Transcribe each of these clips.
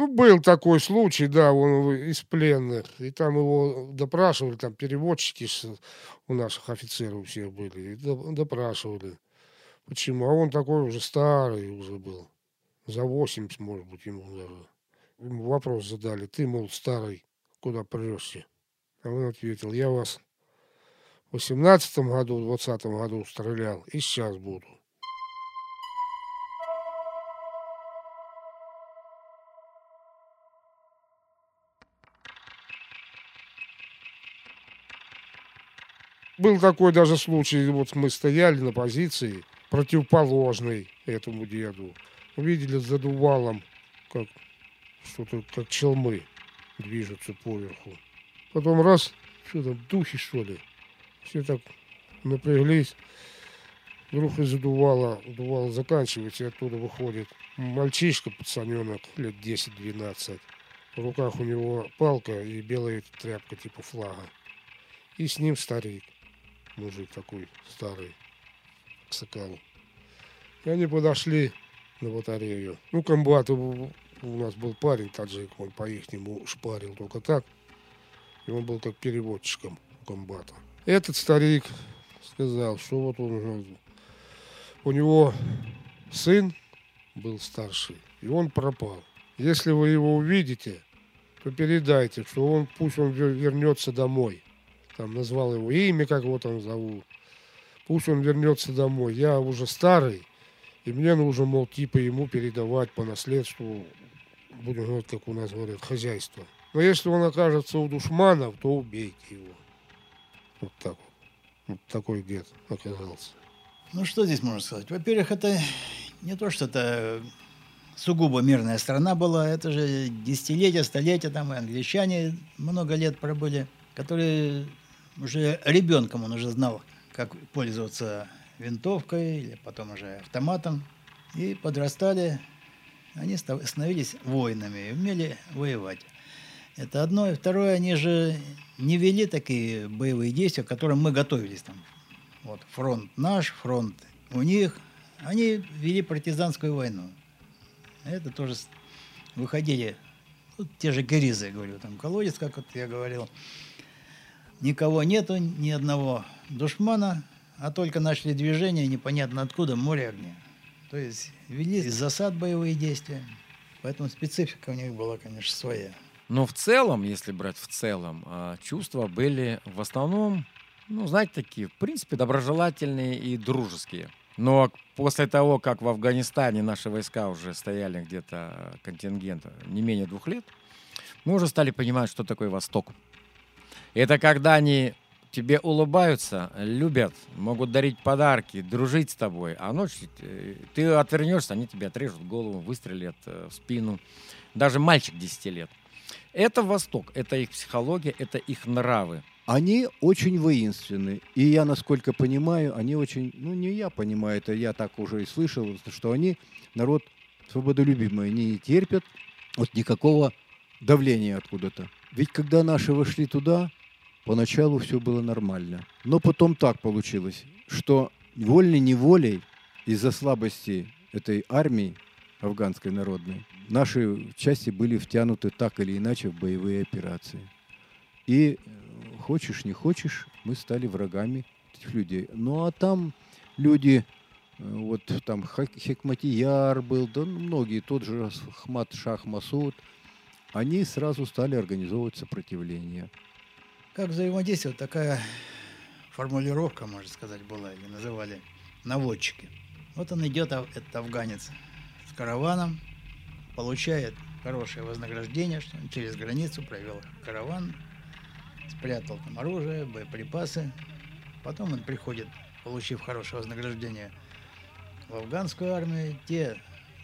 Ну, был такой случай, да, он из пленных. И там его допрашивали, там переводчики у наших офицеров всех были. И допрашивали. Почему? А он такой уже старый уже был. За 80, может быть, ему даже. Ему вопрос задали. Ты, мол, старый, куда прешься? А он ответил, я вас в 18 году, в 20 году стрелял и сейчас буду. Был такой даже случай, вот мы стояли на позиции, противоположной этому деду. Увидели за дувалом, как что-то, как челмы движутся поверху. Потом раз, что там, духи, что ли? Все так напряглись. Вдруг из задувала, дувал заканчивается, и оттуда выходит мальчишка, пацаненок, лет 10-12. В руках у него палка и белая тряпка типа флага. И с ним старик мужик такой старый, к Сокалу. И они подошли на батарею. Ну, комбат, у нас был парень таджик, он по-ихнему шпарил только так. И он был как переводчиком комбата. Этот старик сказал, что вот он, у него сын был старший, и он пропал. Если вы его увидите, то передайте, что он пусть он вернется домой там назвал его имя, как его там зовут. Пусть он вернется домой. Я уже старый, и мне нужно, мол, типа ему передавать по наследству, будем говорить, как у нас говорят, хозяйство. Но если он окажется у душманов, то убейте его. Вот так вот. Вот такой дед оказался. Ну, что здесь можно сказать? Во-первых, это не то, что это сугубо мирная страна была, это же десятилетия, столетия, там и англичане много лет пробыли, которые уже ребенком он уже знал, как пользоваться винтовкой или потом уже автоматом. И подрастали, они становились воинами умели воевать. Это одно. И второе, они же не вели такие боевые действия, к которым мы готовились. Там. Вот фронт наш, фронт у них. Они вели партизанскую войну. Это тоже выходили, вот те же гризы, я говорю, там колодец, как вот я говорил, никого нету, ни одного душмана, а только начали движение, непонятно откуда, море огня. То есть вели из засад боевые действия. Поэтому специфика у них была, конечно, своя. Но в целом, если брать в целом, а, чувства были в основном, ну, знаете, такие, в принципе, доброжелательные и дружеские. Но после того, как в Афганистане наши войска уже стояли где-то контингента не менее двух лет, мы уже стали понимать, что такое Восток. Это когда они тебе улыбаются, любят, могут дарить подарки, дружить с тобой. А ночью э, ты отвернешься, они тебе отрежут голову, выстрелят э, в спину. Даже мальчик 10 лет. Это Восток, это их психология, это их нравы. Они очень воинственны. И я, насколько понимаю, они очень, ну не я понимаю, это я так уже и слышал, что они народ свободолюбимый, они не терпят вот никакого давления откуда-то. Ведь когда наши вошли туда, Поначалу все было нормально. Но потом так получилось, что вольной-неволей из-за слабости этой армии афганской народной наши части были втянуты так или иначе в боевые операции. И э, хочешь, не хочешь, мы стали врагами этих людей. Ну а там люди, э, вот там Хекматияр был, да многие, тот же Ахмад Шах Масуд, они сразу стали организовывать сопротивление. Как взаимодействовать, такая формулировка, можно сказать, была, или называли наводчики. Вот он идет, этот афганец, с караваном, получает хорошее вознаграждение, что он через границу провел караван, спрятал там оружие, боеприпасы. Потом он приходит, получив хорошее вознаграждение, в афганскую армию. Те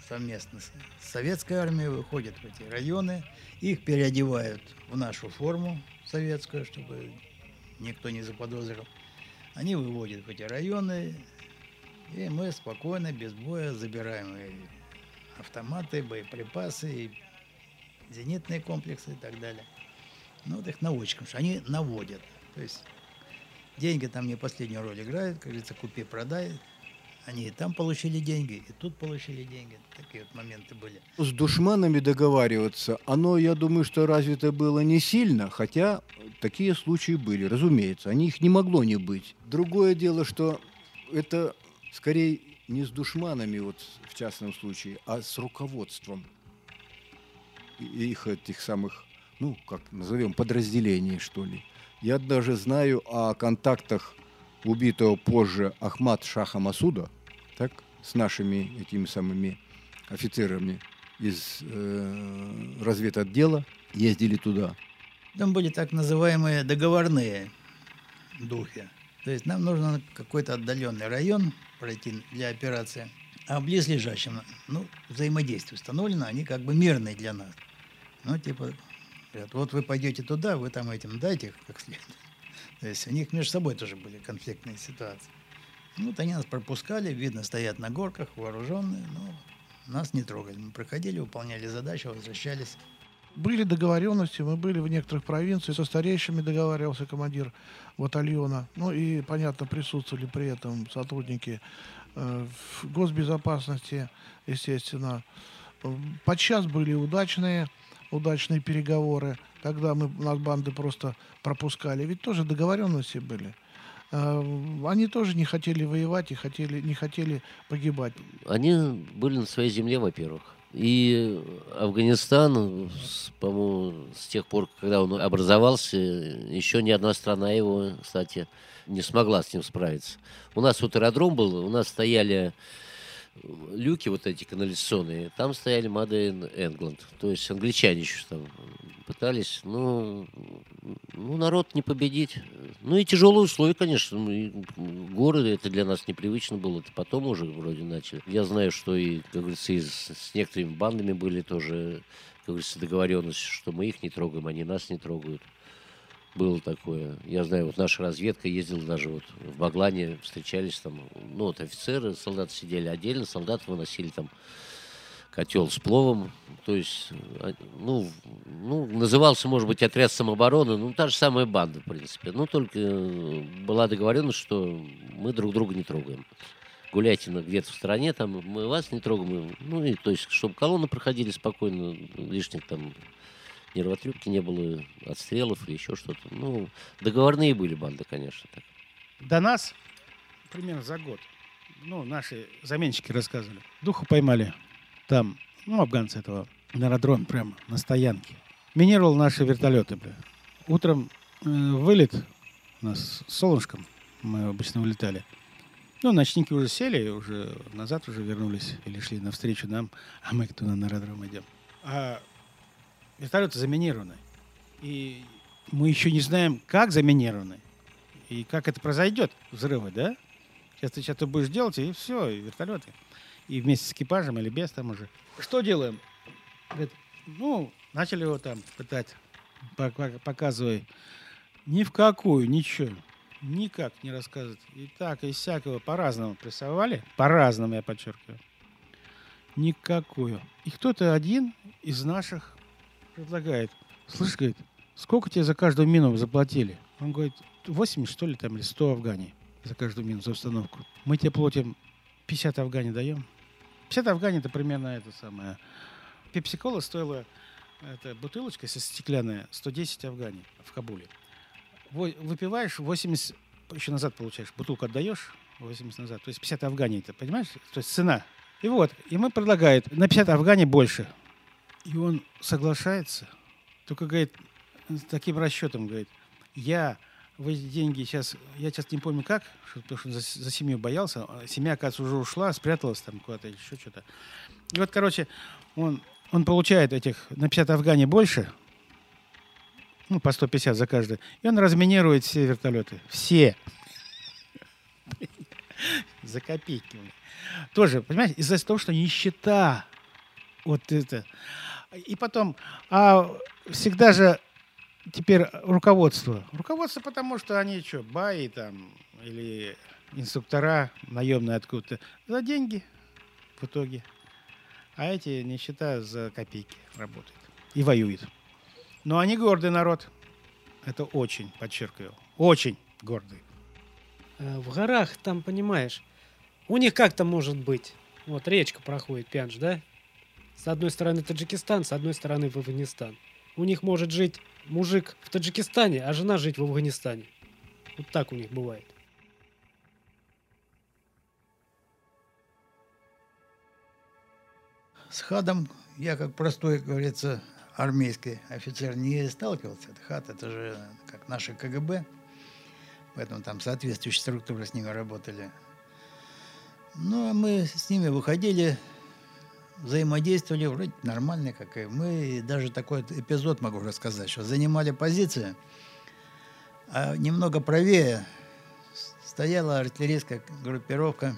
совместно с советской армией выходят в эти районы, их переодевают в нашу форму, советскую, чтобы никто не заподозрил. Они выводят в эти районы, и мы спокойно, без боя забираем и автоматы, боеприпасы, и зенитные комплексы и так далее. Ну, вот их наводчикам, что они наводят. То есть деньги там не последнюю роль играют, как говорится, купи, продай. Они и там получили деньги, и тут получили деньги. Такие вот моменты были. С душманами договариваться, оно, я думаю, что развито было не сильно, хотя такие случаи были, разумеется. Они их не могло не быть. Другое дело, что это скорее не с душманами, вот в частном случае, а с руководством их этих самых, ну, как назовем, подразделений, что ли. Я даже знаю о контактах убитого позже Ахмад Шаха Масуда, так, с нашими этими самыми офицерами из э, разведотдела, ездили туда. Там были так называемые договорные духи. То есть нам нужно какой-то отдаленный район пройти для операции, а близлежащим, ну, взаимодействие установлено, они как бы мирные для нас. Ну, типа, говорят, вот вы пойдете туда, вы там этим дайте как следует. То есть у них между собой тоже были конфликтные ситуации. Ну, вот они нас пропускали, видно, стоят на горках, вооруженные, но нас не трогали. Мы проходили, выполняли задачу, возвращались. Были договоренности, мы были в некоторых провинциях, со старейшими договаривался командир батальона. Ну и, понятно, присутствовали при этом сотрудники э, госбезопасности, естественно. Подчас были удачные, удачные переговоры, когда мы нас банды просто пропускали. Ведь тоже договоренности были. Э, они тоже не хотели воевать и хотели, не хотели погибать. Они были на своей земле, во-первых. И Афганистан, по-моему, с тех пор, когда он образовался, еще ни одна страна его, кстати, не смогла с ним справиться. У нас вот аэродром был, у нас стояли люки вот эти канализационные, там стояли Made England. То есть англичане еще там пытались. Ну, ну, народ не победить. Ну и тяжелые условия, конечно. Ну, горы это для нас непривычно было. Это потом уже вроде начали. Я знаю, что и, как говорится, и с, с некоторыми бандами были тоже, как говорится, договоренности, что мы их не трогаем, они нас не трогают. Было такое. Я знаю, вот наша разведка ездила даже вот в Баглане, встречались там, ну вот офицеры, солдаты сидели отдельно, солдаты выносили там котел с пловом, то есть, а, ну, ну, назывался, может быть, отряд самообороны, ну, та же самая банда, в принципе, но только э, была договоренность, что мы друг друга не трогаем. Гуляйте где-то в стороне, там, мы вас не трогаем, ну, и, то есть, чтобы колонны проходили спокойно, лишних там нервотрепки не было, отстрелов или еще что-то. Ну, договорные были банды, конечно. Так. До нас примерно за год, ну, наши заменщики рассказывали, духу поймали там, ну, афганцы этого, на аэродроме прямо, на стоянке. Минировал наши вертолеты, бля. Утром э, вылет у нас с солнышком, мы обычно улетали. Ну, ночники уже сели, уже назад уже вернулись или шли навстречу нам, а мы туда на аэродром идем. А вертолеты заминированы. И мы еще не знаем, как заминированы. И как это произойдет, взрывы, да? Сейчас ты что-то будешь делать, и все, и вертолеты. И вместе с экипажем или без там уже. Что делаем? Говорит, ну, начали его там пытать, показывай. Ни в какую, ничего. Никак не рассказывать. И так, и всякого по-разному прессовали. По-разному, я подчеркиваю. Никакую. И кто-то один из наших предлагает. Слышь, говорит, сколько тебе за каждую мину заплатили? Он говорит, 80, что ли, там, или 100 афганей за каждую мину, за установку. Мы тебе платим 50 афганей даем. 50 афганей это примерно это самое. Пепсикола стоила, это бутылочка если стеклянная, 110 афганей в Кабуле. Выпиваешь 80, еще назад получаешь, бутылку отдаешь, 80 назад, то есть 50 афганей, ты понимаешь? То есть цена. И вот, и мы предлагает на 50 афганей больше. И он соглашается, только говорит, с таким расчетом, говорит, я в эти деньги сейчас, я сейчас не помню как, потому что за, за семью боялся, а семья, оказывается, уже ушла, спряталась там куда-то, еще что-то. И вот, короче, он, он получает этих на 50 афгане больше, ну, по 150 за каждый, и он разминирует все вертолеты. Все. За копейки. Тоже, понимаете, из-за того, что нищета. Вот это. И потом, а всегда же теперь руководство. Руководство, потому что они что, баи там или инструктора наемные откуда-то за деньги в итоге. А эти, не считая, за копейки работают и воюют. Но они гордый народ. Это очень, подчеркиваю, очень гордый. Э, в горах, там, понимаешь, У них как-то может быть. Вот речка проходит, Пянж, да? С одной стороны Таджикистан, с одной стороны Афганистан. У них может жить мужик в Таджикистане, а жена жить в Афганистане. Вот так у них бывает. С хадом я, как простой, как говорится, армейский офицер, не сталкивался. Это хат, это же как наши КГБ. Поэтому там соответствующие структуры с ними работали. Ну, а мы с ними выходили, взаимодействовали вроде нормально, как и мы. И даже такой эпизод могу рассказать, что занимали позиции, а немного правее стояла артиллерийская группировка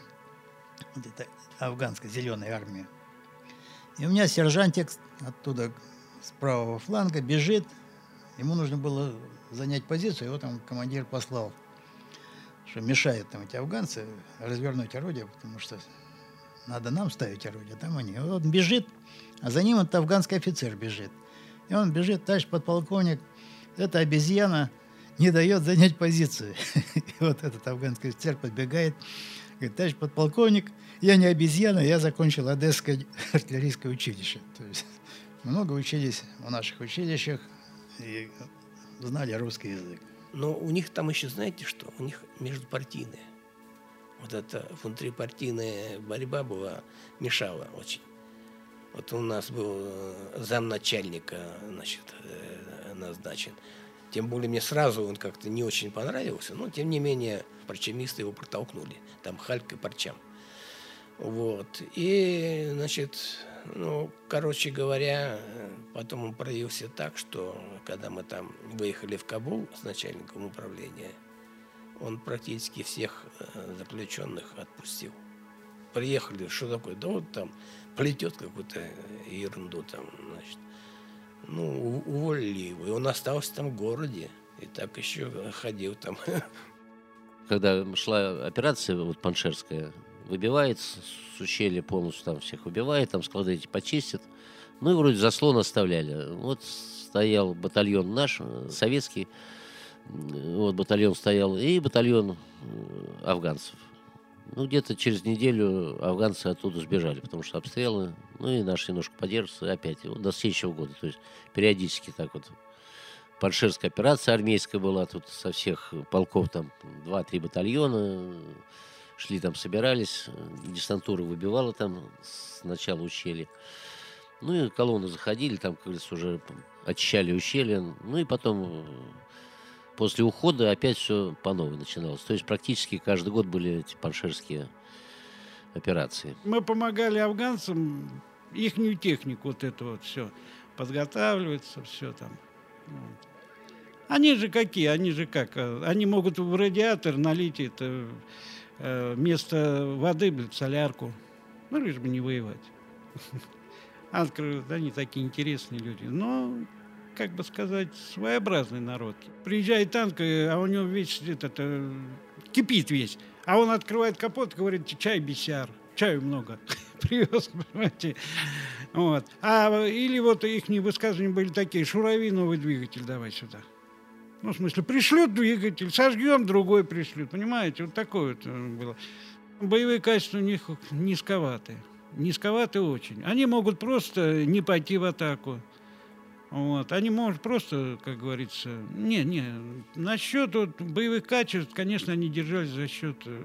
вот эта афганской зеленой армии. И у меня сержантик оттуда с правого фланга бежит. Ему нужно было занять позицию, его там командир послал, что мешают там эти афганцы развернуть орудие, потому что надо нам ставить орудие, там они. Вот он бежит, а за ним этот афганский офицер бежит. И он бежит, товарищ подполковник, эта обезьяна не дает занять позицию. И вот этот афганский офицер подбегает, говорит, товарищ подполковник, я не обезьяна, я закончил Одесское артиллерийское училище. То есть много учились в наших училищах и знали русский язык. Но у них там еще, знаете что, у них междупартийная. Вот эта внутрипартийная борьба была, мешала очень. Вот у нас был э, замначальника, значит, э, назначен. Тем более мне сразу он как-то не очень понравился, но тем не менее парчамисты его протолкнули. Там Хальк и Парчам. Вот. И, значит, ну, короче говоря, потом он проявился так, что когда мы там выехали в Кабул с начальником управления, он практически всех э, заключенных отпустил. Приехали, что такое? Да вот там плетет какую-то ерунду там, значит. Ну, уволили его, и он остался там в городе. И так еще ходил там. Когда шла операция вот Паншерская, выбивает с ущелья полностью, там всех убивает, там склады эти почистит. Ну и вроде заслон оставляли. Вот стоял батальон наш, э, советский, вот батальон стоял, и батальон э, афганцев. Ну, где-то через неделю афганцы оттуда сбежали, потому что обстрелы, ну и наши немножко поддерживаются опять, вот до следующего года. То есть периодически так вот. Паншерская операция армейская была, тут со всех полков там 2-3 батальона, шли там, собирались, десантура выбивала там с начала. Ну и колонны заходили, там, как говорится, уже очищали ущелье. Ну и потом после ухода опять все по новой начиналось. То есть практически каждый год были эти паншерские операции. Мы помогали афганцам ихнюю технику, вот это вот все подготавливается, все там. Они же какие, они же как? Они могут в радиатор налить это Э, вместо воды, блядь, солярку. Ну, лишь бы не воевать. Открыли, они такие интересные люди. Но, как бы сказать, своеобразный народ. Приезжает танк, а у него весь этот, э, кипит весь. А он открывает капот, говорит, чай бесяр. Чаю много. Привез, понимаете. Вот. А, или вот их высказывания были такие, шурави новый двигатель давай сюда. Ну, в смысле, пришлют двигатель, сожгем, другой пришлют. Понимаете, вот такое вот э, было. Боевые качества у них низковатые. Низковаты очень. Они могут просто не пойти в атаку. Вот. Они могут просто, как говорится, не, не, насчет вот боевых качеств, конечно, они держались за счет э,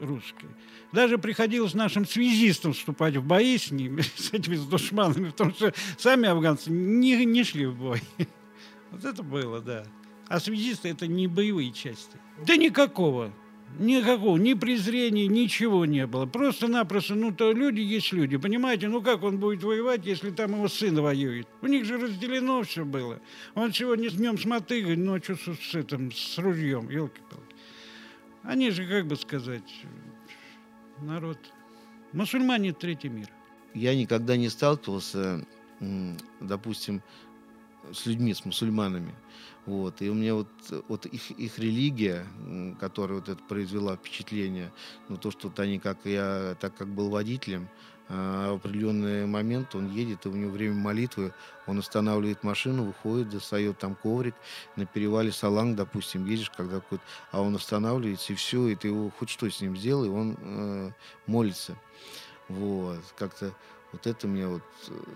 русской. Даже приходилось нашим связистам вступать в бои с ними, с этими с душманами, потому что сами афганцы не, не шли в бой. Вот это было, да. А связисты это не боевые части. Да никакого. Никакого, ни презрения, ничего не было. Просто-напросто, ну, то люди есть люди, понимаете? Ну, как он будет воевать, если там его сын воюет? У них же разделено все было. Он сегодня днем с мотыгой, ночью с, с, этим, с ружьем, елки-палки. Они же, как бы сказать, народ. Мусульмане – третий мир. Я никогда не сталкивался, допустим, с людьми, с мусульманами. Вот. И у меня вот, вот их, их религия, которая вот это произвела впечатление, ну, то, что вот они, как я, так как был водителем, а, в определенный момент он едет, и у него время молитвы, он останавливает машину, выходит, достает там коврик, на перевале Саланг, допустим, едешь, когда какой-то, а он останавливается, и все, и ты его хоть что с ним сделай, он э, молится. Вот, как-то вот это мне вот,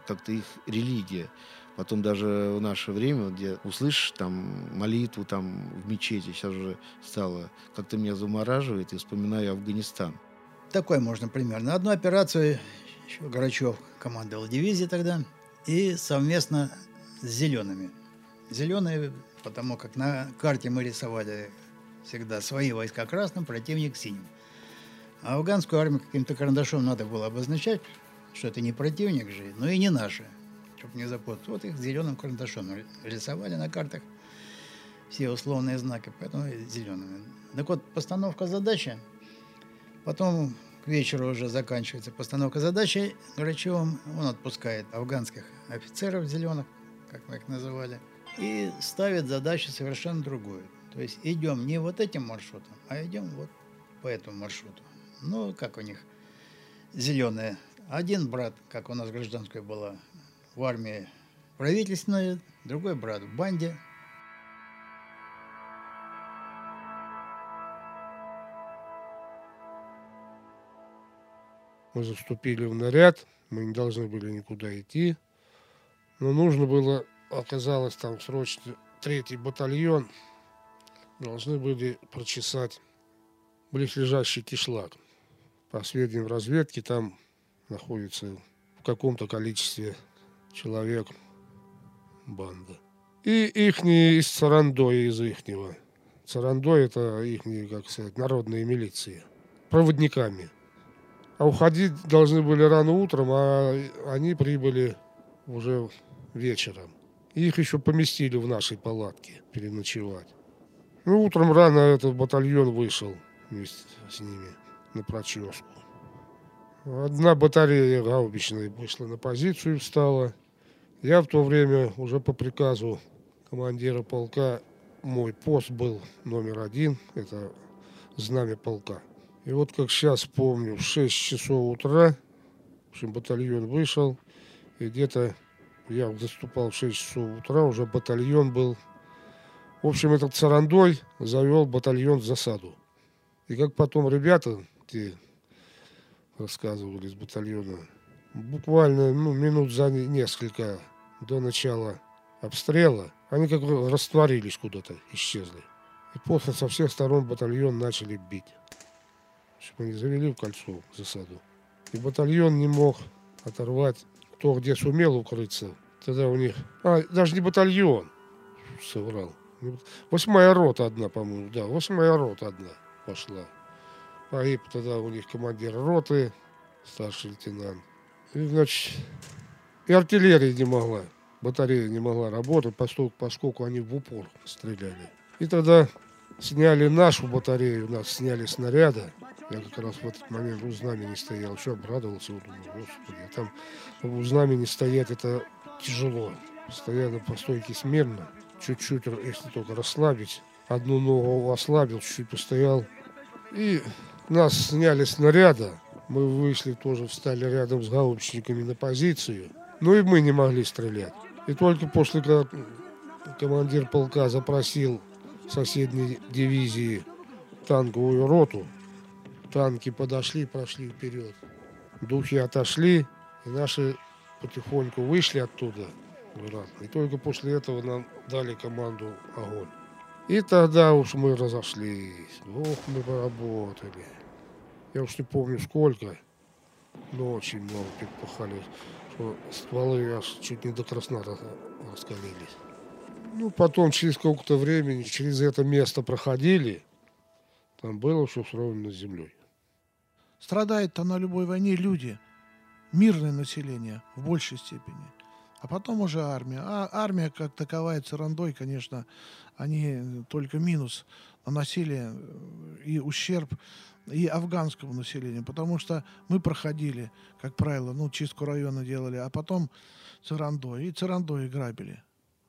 как-то их религия. Потом даже в наше время, где услышишь там молитву там в мечети, сейчас уже стало, как-то меня замораживает и вспоминаю Афганистан. Такой можно примерно. Одну операцию еще Горачев командовал дивизией тогда, и совместно с зелеными. Зеленые, потому как на карте мы рисовали всегда свои войска красным, противник синим. А афганскую армию каким-то карандашом надо было обозначать, что это не противник же, но и не наши, чтобы не запутать. Вот их зеленым карандашом рисовали на картах все условные знаки, поэтому зелеными. Так вот, постановка задачи, потом к вечеру уже заканчивается постановка задачи Грачевым. Он отпускает афганских офицеров зеленых, как мы их называли, и ставит задачу совершенно другую. То есть идем не вот этим маршрутом, а идем вот по этому маршруту. Ну, как у них зеленые. Один брат, как у нас гражданская была, в армии правительственной, другой брат в банде, Мы заступили в наряд, мы не должны были никуда идти. Но нужно было, оказалось, там срочно третий батальон должны были прочесать близлежащий кишлак. По сведениям разведки, там находится в каком-то количестве человек банда. И ихние из Царандоя, из ихнего. Царандой это их, как сказать, народные милиции. Проводниками. А уходить должны были рано утром, а они прибыли уже вечером. И их еще поместили в нашей палатке переночевать. Ну, утром рано этот батальон вышел вместе с ними на проческу. Одна батарея гаубичная вышла на позицию и встала. Я в то время уже по приказу командира полка, мой пост был номер один, это знамя полка. И вот как сейчас помню, в 6 часов утра, в общем, батальон вышел, и где-то я заступал в 6 часов утра, уже батальон был. В общем, этот Царандой завел батальон в засаду. И как потом ребята, те рассказывали из батальона, буквально ну, минут за несколько до начала обстрела, они как растворились куда-то, исчезли. И после со всех сторон батальон начали бить чтобы они завели в кольцо засаду. И батальон не мог оторвать, кто где сумел укрыться. Тогда у них... А, даже не батальон, соврал. Восьмая рота одна, по-моему, да, восьмая рота одна пошла. Погиб тогда у них командир роты, старший лейтенант. И, значит, и артиллерия не могла, батарея не могла работать, поскольку, поскольку они в упор стреляли. И тогда сняли нашу батарею, нас сняли снаряда, я как раз в этот момент у знамени стоял, еще обрадовался, вот, думаю, господи, а там у знамени стоять это тяжело. Постоянно по стойке смирно, чуть-чуть, если только расслабить, одну ногу ослабил, чуть-чуть постоял. И нас сняли с наряда, мы вышли тоже, встали рядом с гаубичниками на позицию, но и мы не могли стрелять. И только после, когда командир полка запросил соседней дивизии танковую роту, танки подошли, прошли вперед. Духи отошли, и наши потихоньку вышли оттуда. И только после этого нам дали команду огонь. И тогда уж мы разошлись. Ох, мы поработали. Я уж не помню сколько, но очень много перепахали, что стволы аж чуть не до красна раскалились. Ну, потом через сколько-то времени через это место проходили, там было все сровнено с землей. Страдает-то на любой войне люди, мирное население в большей степени. А потом уже армия. А армия как таковая, царандой, конечно, они только минус наносили и ущерб и афганскому населению, потому что мы проходили, как правило, ну, чистку района делали, а потом царандой, и царандой грабили.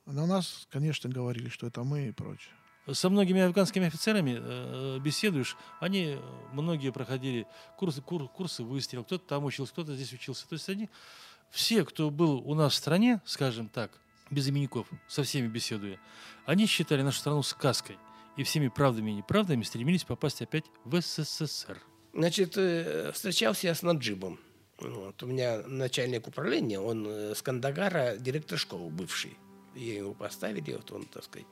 На нас, конечно, говорили, что это мы и прочее. со многими афганскими офицерами э, беседуешь, они многие проходили курсы, кур, курсы выстрел, кто-то там учился, кто-то здесь учился. То есть они, все, кто был у нас в стране, скажем так, без именников, со всеми беседуя, они считали нашу страну сказкой и всеми правдами и неправдами стремились попасть опять в СССР. Значит, э, встречался я с Наджибом. Вот. У меня начальник управления, он э, с Кандагара, директор школы бывший. И его поставили, вот он, так сказать,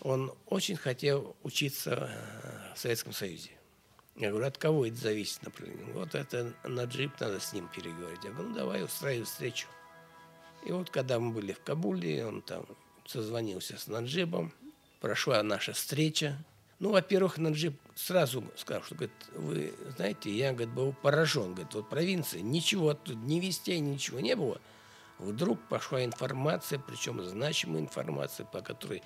он очень хотел учиться э, в Советском Союзе. Я говорю, от кого это зависит, например? Вот это Наджиб, надо с ним переговорить. Я говорю, ну давай устраивай встречу. И вот когда мы были в Кабуле, он там созвонился с Наджибом, прошла наша встреча. Ну, во-первых, Наджиб сразу сказал, что, говорит, вы знаете, я, говорит, был поражен, говорит, вот провинции, ничего тут, ни вестей, ничего не было. Вдруг пошла информация, причем значимая информация, по которой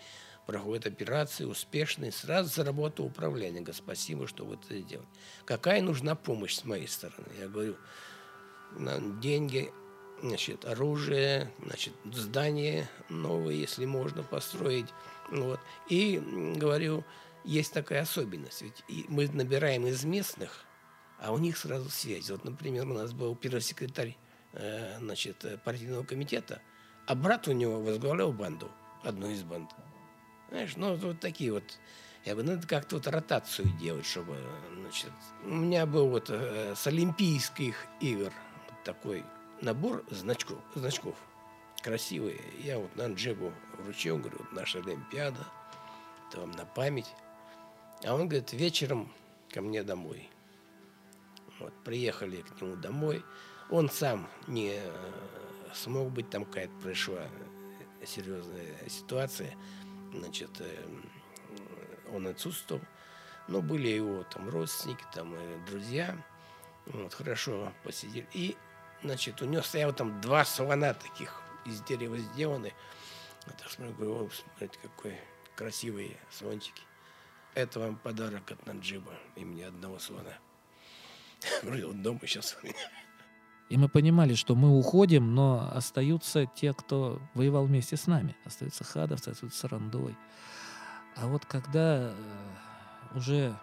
проходит операции успешные, сразу заработало управление. Говорит, спасибо, что вы это сделали. Какая нужна помощь с моей стороны? Я говорю, нам деньги, значит, оружие, значит, здание новое, если можно построить. Вот. И говорю, есть такая особенность. Ведь мы набираем из местных, а у них сразу связь. Вот, например, у нас был первый секретарь э, значит, партийного комитета, а брат у него возглавлял банду, одну из банд. Знаешь, ну вот такие вот. Я говорю, надо как-то вот ротацию делать, чтобы, значит, у меня был вот э, с Олимпийских игр вот такой набор значков, значков красивые. Я вот на Джебу вручил, говорю, наша Олимпиада, это вам на память. А он говорит, вечером ко мне домой. Вот, приехали к нему домой. Он сам не э, смог быть, там какая-то пришла серьезная ситуация значит, э, он отсутствовал. Но были его там родственники, там э, друзья. Вот, хорошо посидели. И, значит, у него стояло там два слона таких из дерева сделаны. Это смотрю, смотрите, какой красивые слончики. Это вам подарок от Наджиба и мне одного слона. Говорю, он дома сейчас у меня. И мы понимали, что мы уходим, но остаются те, кто воевал вместе с нами. Остаются хадовцы, остаются рандой. А вот когда э, уже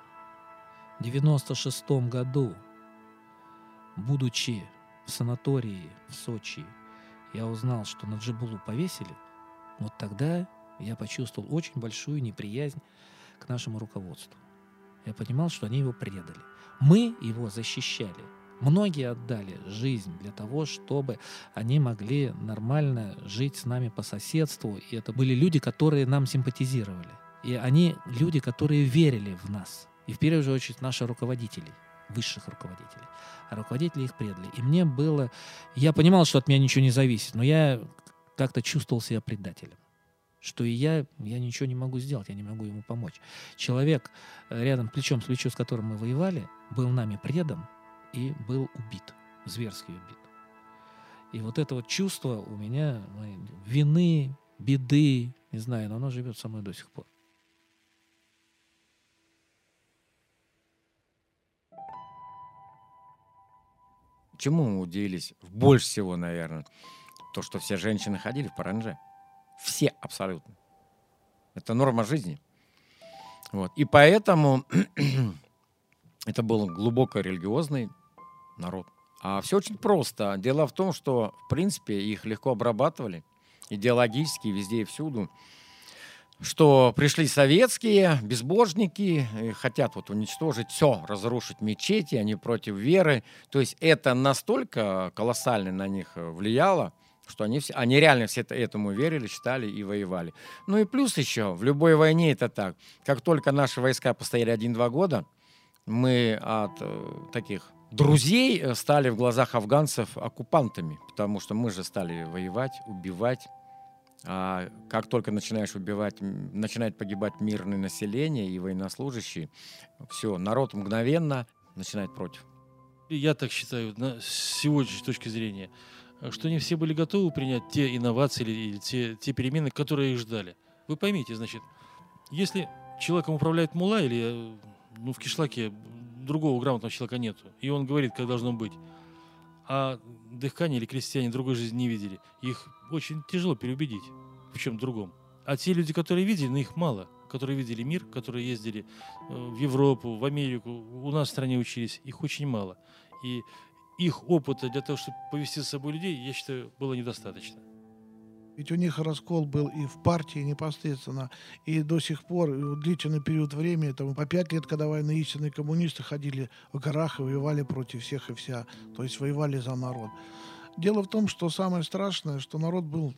в 96 году, будучи в санатории в Сочи, я узнал, что на Джибулу повесили, вот тогда я почувствовал очень большую неприязнь к нашему руководству. Я понимал, что они его предали. Мы его защищали. Многие отдали жизнь для того, чтобы они могли нормально жить с нами по соседству. И это были люди, которые нам симпатизировали. И они люди, которые верили в нас. И в первую очередь наши руководители, высших руководителей. А руководители их предали. И мне было... Я понимал, что от меня ничего не зависит, но я как-то чувствовал себя предателем что и я, я ничего не могу сделать, я не могу ему помочь. Человек э, рядом, плечом с плечом, с которым мы воевали, был нами предан, и был убит, зверски убит. И вот это вот чувство у меня вины, беды, не знаю, но оно живет со мной до сих пор. Чему мы удивились? Больше всего, наверное, то, что все женщины ходили в паранже. Все абсолютно. Это норма жизни. Вот. И поэтому это был глубоко религиозный народ. А все очень просто. Дело в том, что, в принципе, их легко обрабатывали идеологически везде и всюду. Что пришли советские безбожники, хотят вот уничтожить все, разрушить мечети, они против веры. То есть это настолько колоссально на них влияло, что они, все, они реально все этому верили, считали и воевали. Ну и плюс еще, в любой войне это так. Как только наши войска постояли один-два года, мы от э, таких друзей э, стали в глазах афганцев оккупантами, потому что мы же стали воевать, убивать. А как только начинаешь убивать, начинает погибать мирное население и военнослужащие, все, народ мгновенно начинает против. Я так считаю, с сегодняшней точки зрения, что не все были готовы принять те инновации или те, те перемены, которые их ждали. Вы поймите, значит, если человеком управляет мула или э, ну, в кишлаке другого грамотного человека нету. И он говорит, как должно быть. А дыхкане или крестьяне другой жизни не видели. Их очень тяжело переубедить в чем другом. А те люди, которые видели, но их мало. которые видели мир, которые ездили э, в Европу, в Америку, у нас в стране учились, их очень мало. И их опыта для того, чтобы повести с собой людей, я считаю, было недостаточно. Ведь у них раскол был и в партии непосредственно, и до сих пор, и длительный период времени, там, по пять лет, когда войны истинные коммунисты ходили в горах и воевали против всех и вся, то есть воевали за народ. Дело в том, что самое страшное, что народ был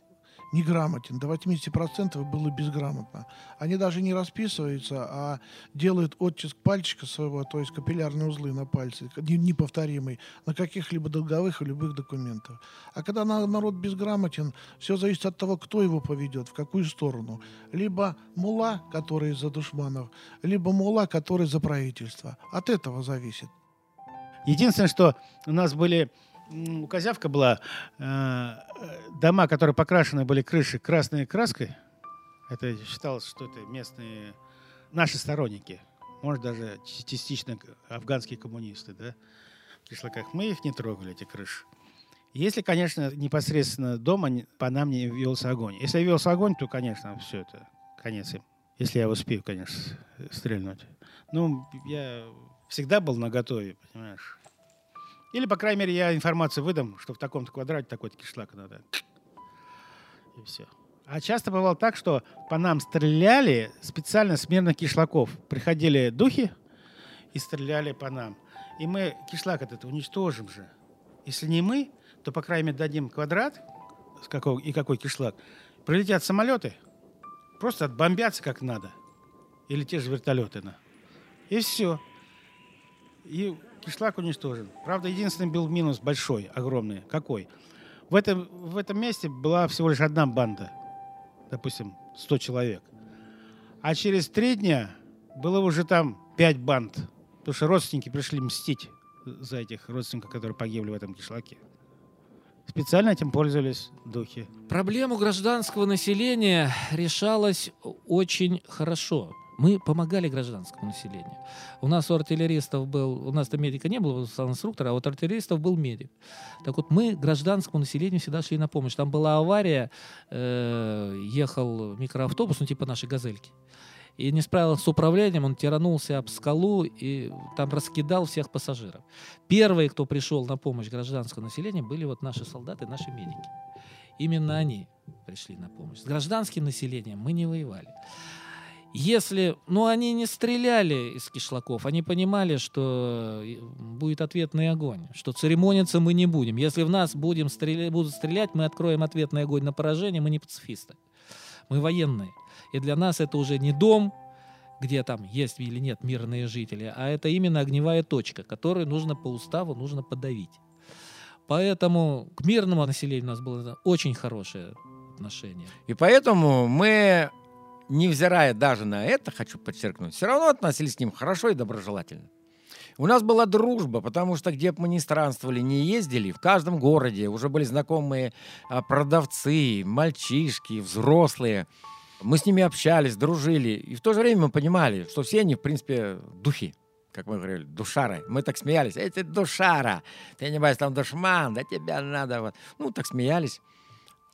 неграмотен. До 80% было безграмотно. Они даже не расписываются, а делают оттиск пальчика своего, то есть капиллярные узлы на пальце, неповторимый, на каких-либо долговых и любых документах. А когда народ безграмотен, все зависит от того, кто его поведет, в какую сторону. Либо мула, который за душманов, либо мула, который за правительство. От этого зависит. Единственное, что у нас были Козявка была э, дома, которые покрашены были крыши красной краской. Это считалось, что это местные наши сторонники. Может, даже частично афганские коммунисты, да? В кишлаках. Мы их не трогали, эти крыши. Если, конечно, непосредственно дома по нам не велся огонь. Если велся огонь, то, конечно, все это конец им. Если я успею, конечно, стрельнуть. Ну, я всегда был наготове, понимаешь. Или, по крайней мере, я информацию выдам, что в таком-то квадрате такой-то кишлак надо. И все. А часто бывало так, что по нам стреляли специально с кишлаков. Приходили духи и стреляли по нам. И мы кишлак этот уничтожим же. Если не мы, то, по крайней мере, дадим квадрат с какого, и какой кишлак. Прилетят самолеты, просто отбомбятся как надо. Или те же вертолеты. На. И все. И кишлак уничтожен. Правда, единственный был минус большой, огромный. Какой? В этом, в этом месте была всего лишь одна банда. Допустим, 100 человек. А через три дня было уже там пять банд. Потому что родственники пришли мстить за этих родственников, которые погибли в этом кишлаке. Специально этим пользовались духи. Проблему гражданского населения решалась очень хорошо мы помогали гражданскому населению. У нас у артиллеристов был, у нас-то медика не было, у инструктора, а вот артиллеристов был медик. Так вот, мы гражданскому населению всегда шли на помощь. Там была авария, э, ехал микроавтобус, ну типа нашей «Газельки», и не справился с управлением, он тиранулся об скалу и там раскидал всех пассажиров. Первые, кто пришел на помощь гражданскому населению, были вот наши солдаты, наши медики. Именно они пришли на помощь. С гражданским населением мы не воевали. Если, ну, они не стреляли из кишлаков, они понимали, что э, будет ответный огонь, что церемониться мы не будем. Если в нас будем стрелять, будут стрелять, мы откроем ответный огонь на поражение, мы не пацифисты, мы военные. И для нас это уже не дом, где там есть или нет мирные жители, а это именно огневая точка, которую нужно по уставу нужно подавить. Поэтому к мирному населению у нас было очень хорошее отношение. И поэтому мы невзирая даже на это, хочу подчеркнуть, все равно относились к ним хорошо и доброжелательно. У нас была дружба, потому что где бы мы ни странствовали, не ездили, в каждом городе уже были знакомые а, продавцы, мальчишки, взрослые. Мы с ними общались, дружили. И в то же время мы понимали, что все они, в принципе, духи как мы говорили, душары. Мы так смеялись. Эти душара. Ты не боишься, там душман, да тебя надо. Вот. Ну, так смеялись.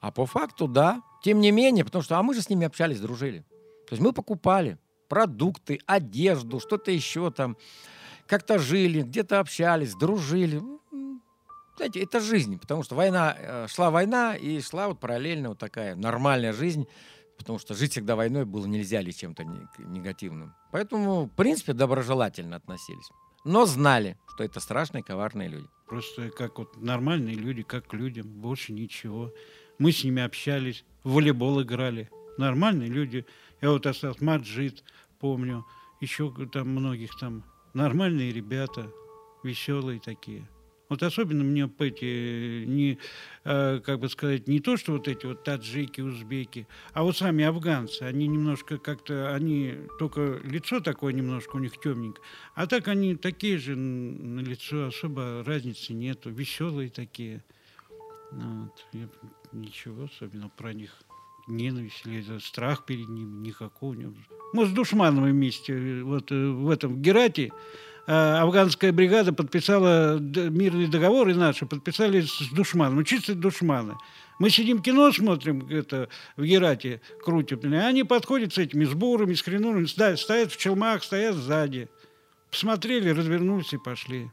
А по факту, да. Тем не менее, потому что а мы же с ними общались, дружили. То есть мы покупали продукты, одежду, что-то еще там. Как-то жили, где-то общались, дружили. Знаете, это жизнь, потому что война, э, шла война, и шла вот параллельно вот такая нормальная жизнь, потому что жить всегда войной было нельзя или чем-то негативным. Поэтому, в принципе, доброжелательно относились. Но знали, что это страшные, коварные люди. Просто как вот нормальные люди, как людям, больше ничего. Мы с ними общались, в волейбол играли. Нормальные люди. Я вот Асад Маджид помню, еще там многих там. Нормальные ребята, веселые такие. Вот особенно мне эти, не, э, как бы сказать, не то, что вот эти вот таджики, узбеки, а вот сами афганцы, они немножко как-то, они только лицо такое немножко у них темненькое, а так они такие же на лицо, особо разницы нету, веселые такие. Вот. Я ничего особенного про них ненависть или страх перед ним никакого не Мы с душманом вместе вот э, в этом Герате а, афганская бригада подписала мирный договор, и наши подписали с душманом. Ну, чисто душманы. Мы сидим кино смотрим, это в Герате крутим, и они подходят с этими сборами, с хреновыми, ста- стоят в челмах, стоят сзади. Посмотрели, развернулись и пошли.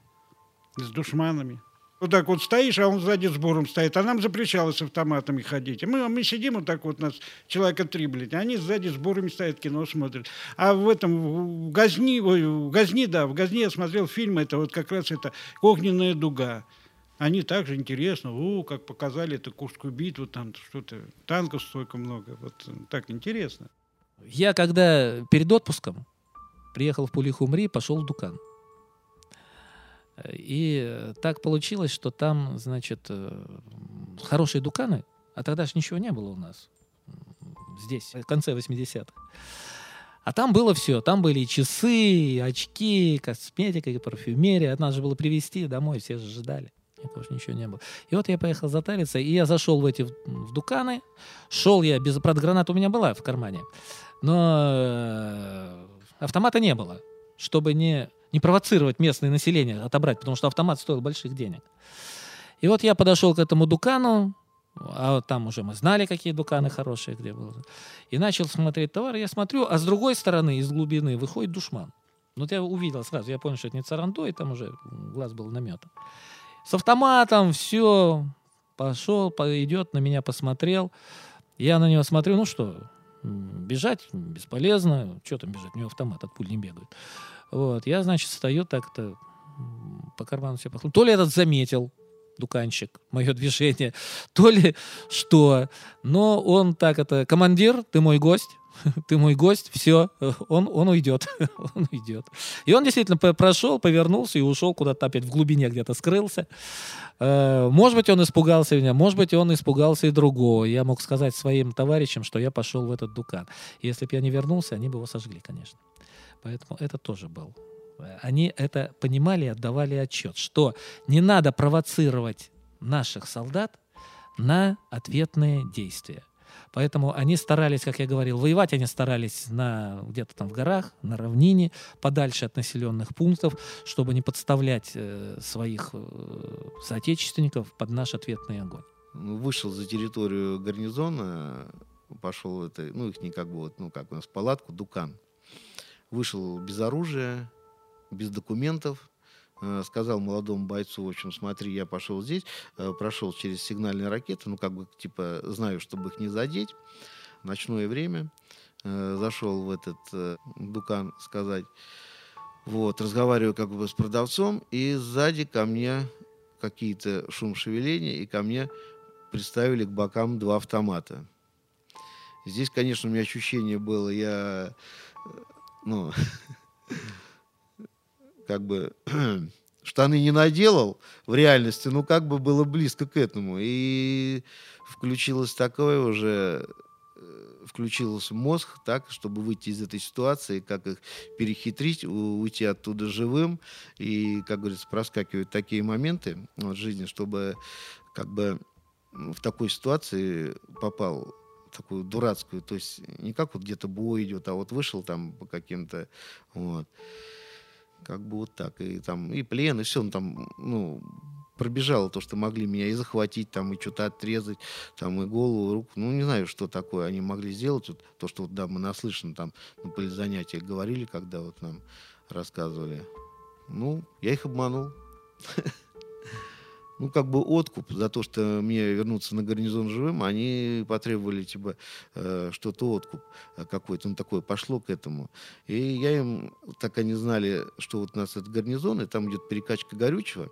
С душманами. Вот так вот стоишь, а он сзади сбором стоит. А нам запрещалось с автоматами ходить. А мы, мы сидим вот так вот, нас человека три, блядь. а Они сзади сборами стоят, кино смотрят. А в этом, в Газни, ой, в Газни, да, в Газни я смотрел фильм, это вот как раз это «Огненная дуга». Они также интересно, о, как показали эту Курскую битву, там что-то, танков столько много. Вот э, так интересно. Я когда перед отпуском приехал в Пулихумри, пошел в Дукан. И так получилось, что там, значит, э, хорошие дуканы, а тогда же ничего не было у нас здесь, в конце 80-х. А там было все. Там были и часы, и очки, и косметика, и парфюмерия. Надо же было привезти домой, все же ждали. Никого ж ничего не было. И вот я поехал затариться, и я зашел в эти в, дуканы. Шел я без... Правда, у меня была в кармане. Но э, автомата не было, чтобы не, не провоцировать местное население, отобрать, потому что автомат стоил больших денег. И вот я подошел к этому дукану, а вот там уже мы знали, какие дуканы хорошие, где было. И начал смотреть товар, я смотрю, а с другой стороны, из глубины, выходит душман. Вот я увидел сразу, я понял, что это не Царандой, там уже глаз был наметан. С автоматом, все, пошел, по- идет, на меня посмотрел. Я на него смотрю, ну что, бежать бесполезно. Что там бежать? У него автомат от пуль не бегает. Вот, я, значит, стою так-то по карману себе похлопал. То ли этот заметил, дуканчик, мое движение, то ли что. Но он так это, командир, ты мой гость, ты мой гость, все, он, он уйдет, он уйдет. И он действительно прошел, повернулся и ушел куда-то опять в глубине где-то скрылся. Э, Может быть, он испугался меня, может быть, он испугался и другого. Я мог сказать своим товарищам, что я пошел в этот дукан. Если бы я не вернулся, они бы его сожгли, конечно. Поэтому это тоже был. Они это понимали и отдавали отчет, что не надо провоцировать наших солдат на ответные действия. Поэтому они старались, как я говорил, воевать они старались на, где-то там в горах, на равнине, подальше от населенных пунктов, чтобы не подставлять э, своих э, соотечественников под наш ответный огонь. Ну, вышел за территорию гарнизона, пошел это, ну, их не как бы ну, как у нас палатку, Дукан. Вышел без оружия, без документов, э, сказал молодому бойцу, в общем, смотри, я пошел здесь, э, прошел через сигнальные ракеты, ну, как бы, типа, знаю, чтобы их не задеть, ночное время, э, зашел в этот Дукан сказать, вот, разговариваю как бы с продавцом, и сзади ко мне какие-то шум шевеления, и ко мне приставили к бокам два автомата. Здесь, конечно, у меня ощущение было, я, ну, как бы штаны не наделал в реальности, ну, как бы было близко к этому. И включилось такое уже, э, включился мозг так, чтобы выйти из этой ситуации, как их перехитрить, уйти оттуда живым. И, как говорится, проскакивают такие моменты в жизни, чтобы как бы м, в такой ситуации попал такую дурацкую, то есть не как вот где-то бой идет, а вот вышел там по каким-то, вот, как бы вот так, и там, и плен, и все, ну, там, ну, пробежало то, что могли меня и захватить, там, и что-то отрезать, там, и голову, и руку, ну, не знаю, что такое они могли сделать, вот, то, что, вот, да, мы наслышаны там на полезанятиях говорили, когда вот нам рассказывали. Ну, я их обманул. Ну, как бы откуп за то, что мне вернуться на гарнизон живым, они потребовали, типа, э, что-то откуп э, какой-то, ну, такое пошло к этому. И я им, так они знали, что вот у нас это гарнизон, и там идет перекачка горючего,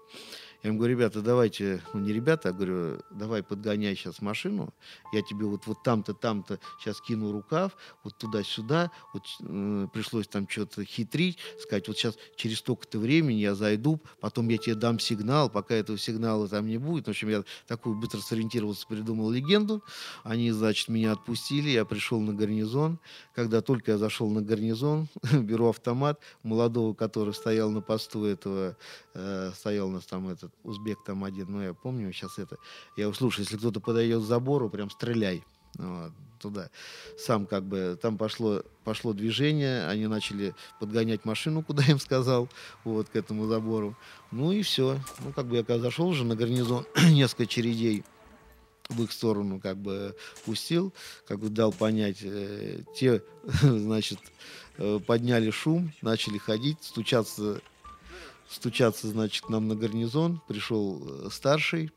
я им говорю, ребята, давайте, ну не ребята, а говорю, давай подгоняй сейчас машину, я тебе вот, вот там-то, там-то сейчас кину рукав, вот туда-сюда, вот э, пришлось там что-то хитрить, сказать, вот сейчас через столько-то времени я зайду, потом я тебе дам сигнал, пока этого сигнала там не будет. В общем, я такую быстро сориентировался, придумал легенду. Они, значит, меня отпустили, я пришел на гарнизон. Когда только я зашел на гарнизон, беру автомат молодого, который стоял на посту этого, э, стоял у нас там этот узбек там один, ну я помню сейчас это. Я слушай, если кто-то подойдет к забору, прям стреляй. Вот, туда. Сам как бы, там пошло, пошло движение, они начали подгонять машину, куда им сказал, вот, к этому забору. Ну и все. Ну, как бы я когда зашел уже на гарнизон, несколько чередей в их сторону как бы пустил, как бы дал понять, э, те, значит, э, подняли шум, начали ходить, стучаться, стучаться, значит, к нам на гарнизон, пришел э, старший,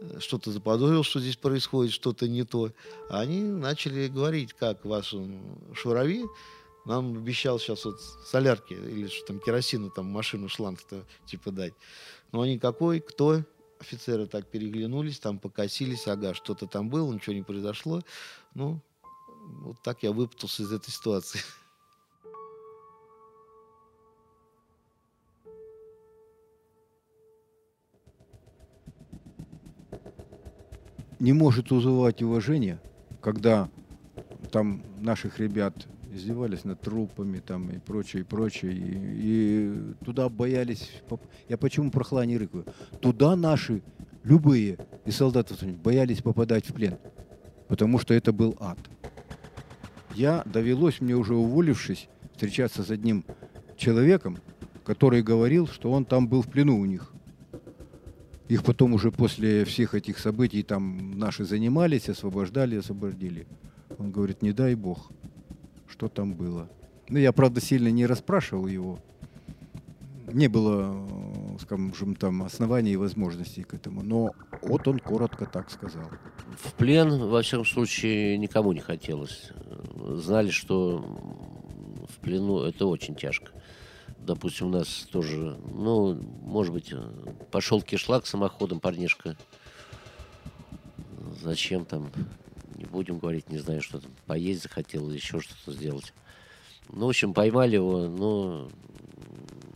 э, что-то заподозрил, что здесь происходит, что-то не то. А они начали говорить, как ваш шурави нам обещал сейчас вот солярки или что там керосину, там машину шланг-то типа дать. Но они какой, кто, офицеры так переглянулись, там покосились, ага, что-то там было, ничего не произошло. Ну, вот так я выпутался из этой ситуации. не может вызывать уважение, когда там наших ребят издевались над трупами там и прочее, и прочее. И, и туда боялись... Я почему про хла не рыкаю? Туда наши, любые из солдатов боялись попадать в плен, потому что это был ад. Я довелось мне уже уволившись встречаться с одним человеком, который говорил, что он там был в плену у них. Их потом уже после всех этих событий там наши занимались, освобождали, освободили. Он говорит, не дай бог, что там было. Ну, я, правда, сильно не расспрашивал его. Не было, скажем, там оснований и возможностей к этому. Но вот он коротко так сказал. В плен, во всяком случае, никому не хотелось. Знали, что в плену это очень тяжко. Допустим, у нас тоже, ну, может быть, пошел кишлак самоходом парнишка. Зачем там, не будем говорить, не знаю, что там, поесть захотел еще что-то сделать. Ну, в общем, поймали его, но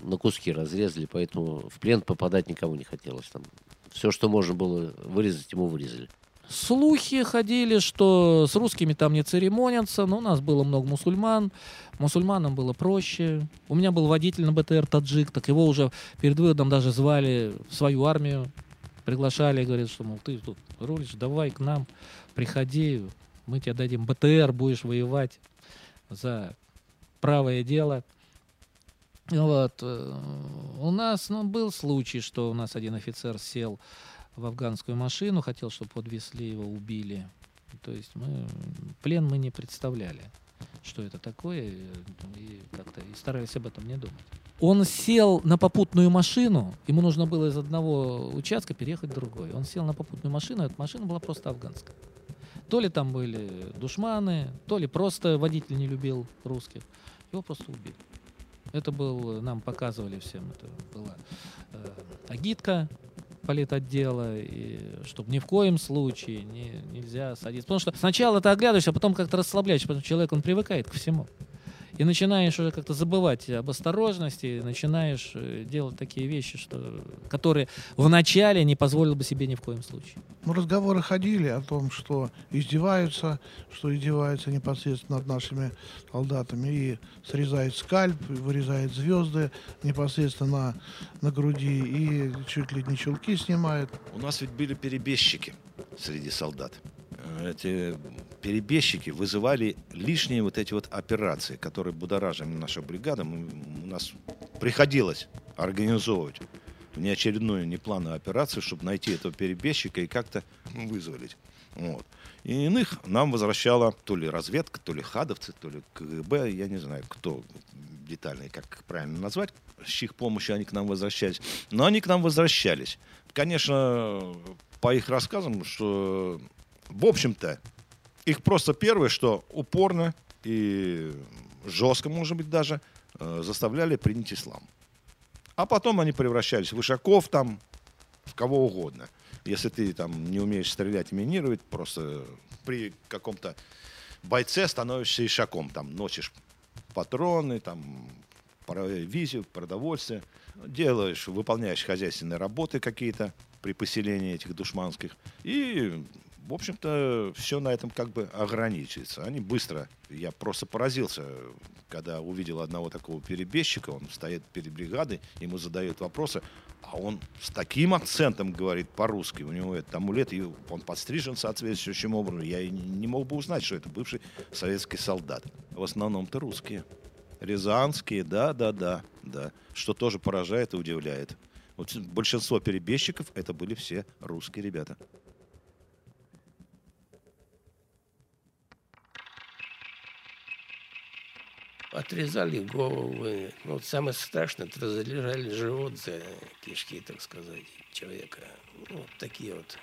на куски разрезали, поэтому в плен попадать никому не хотелось. Там все, что можно было вырезать, ему вырезали. Слухи ходили, что с русскими там не церемонятся, но у нас было много мусульман. Мусульманам было проще. У меня был водитель на БТР таджик, так его уже перед выходом даже звали в свою армию, приглашали, говорят, что, мол, ты тут рулишь, давай к нам, приходи, мы тебе дадим БТР, будешь воевать за правое дело. Вот. э, У нас ну, был случай, что у нас один офицер сел в афганскую машину, хотел, чтобы подвезли его, убили. То есть мы плен мы не представляли, что это такое, и, как-то и старались об этом не думать. Он сел на попутную машину, ему нужно было из одного участка переехать в другой. Он сел на попутную машину, эта машина была просто афганская. То ли там были душманы, то ли просто водитель не любил русских. Его просто убили. Это был, нам показывали всем, это была э, агитка политотдела, и чтобы ни в коем случае не, нельзя садиться. Потому что сначала ты оглядываешься, а потом как-то расслабляешься, потому что человек, он привыкает ко всему. И начинаешь уже как-то забывать об осторожности, начинаешь э, делать такие вещи, что, которые вначале не позволил бы себе ни в коем случае. Ну, разговоры ходили о том, что издеваются, что издеваются непосредственно над нашими солдатами и срезает скальп, и вырезает звезды непосредственно на, на груди и чуть ли не чулки снимает. У нас ведь были перебежчики среди солдат. Э, Эти перебежчики вызывали лишние вот эти вот операции, которые будоражили нашу бригаду. Мы- у нас приходилось организовывать неочередную, неплановую операцию, чтобы найти этого перебежчика и как-то вызволить. Вот. И иных нам возвращала то ли разведка, то ли хадовцы, то ли КГБ, я не знаю, кто детально, как правильно назвать, с чьих помощью они к нам возвращались. Но они к нам возвращались. Конечно, по их рассказам, что, в общем-то, их просто первое, что упорно и жестко, может быть, даже э, заставляли принять ислам. А потом они превращались в вышаков там, в кого угодно. Если ты там не умеешь стрелять минировать, просто при каком-то бойце становишься ишаком. Там носишь патроны, там провизию, продовольствие. Делаешь, выполняешь хозяйственные работы какие-то при поселении этих душманских. И в общем-то, все на этом как бы ограничивается. Они быстро, я просто поразился, когда увидел одного такого перебежчика, он стоит перед бригадой, ему задают вопросы, а он с таким акцентом говорит по-русски, у него этот амулет, и он подстрижен соответствующим образом. Я не мог бы узнать, что это бывший советский солдат. В основном-то русские. Рязанские, да, да, да, да. Что тоже поражает и удивляет. Вот большинство перебежчиков это были все русские ребята. Отрезали головы. Ну, вот самое страшное, разрезали живот за кишки, так сказать, человека. Ну, вот такие вот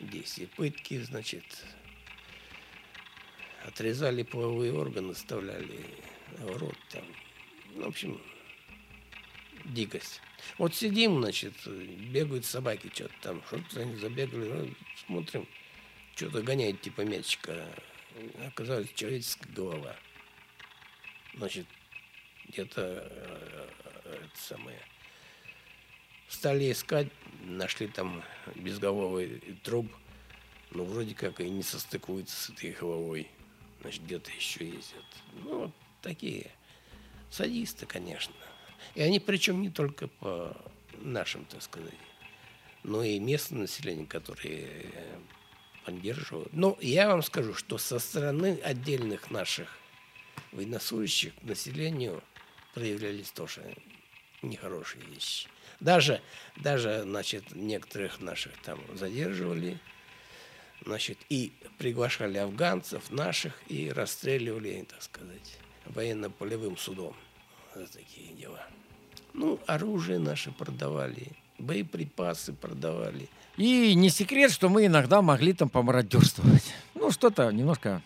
действия. Пытки, значит, отрезали половые органы, вставляли в рот там. Ну, в общем, дикость. Вот сидим, значит, бегают собаки, что-то там, что-то они забегали, ну, смотрим, что-то гоняет типа мячика. Оказалось, человеческая голова. Значит, где-то э, это самое. Стали искать, нашли там безголовый труп, но вроде как и не состыкуется с этой головой. Значит, где-то еще есть. Ну, вот такие садисты, конечно. И они причем не только по нашим, так сказать, но и местное население, которые поддерживают. Но я вам скажу, что со стороны отдельных наших военнослужащих к населению проявлялись тоже нехорошие вещи. Даже, даже, значит, некоторых наших там задерживали, значит, и приглашали афганцев наших и расстреливали, так сказать, военно-полевым судом за такие дела. Ну, оружие наше продавали, боеприпасы продавали. И не секрет, что мы иногда могли там помародерствовать. Ну, что-то немножко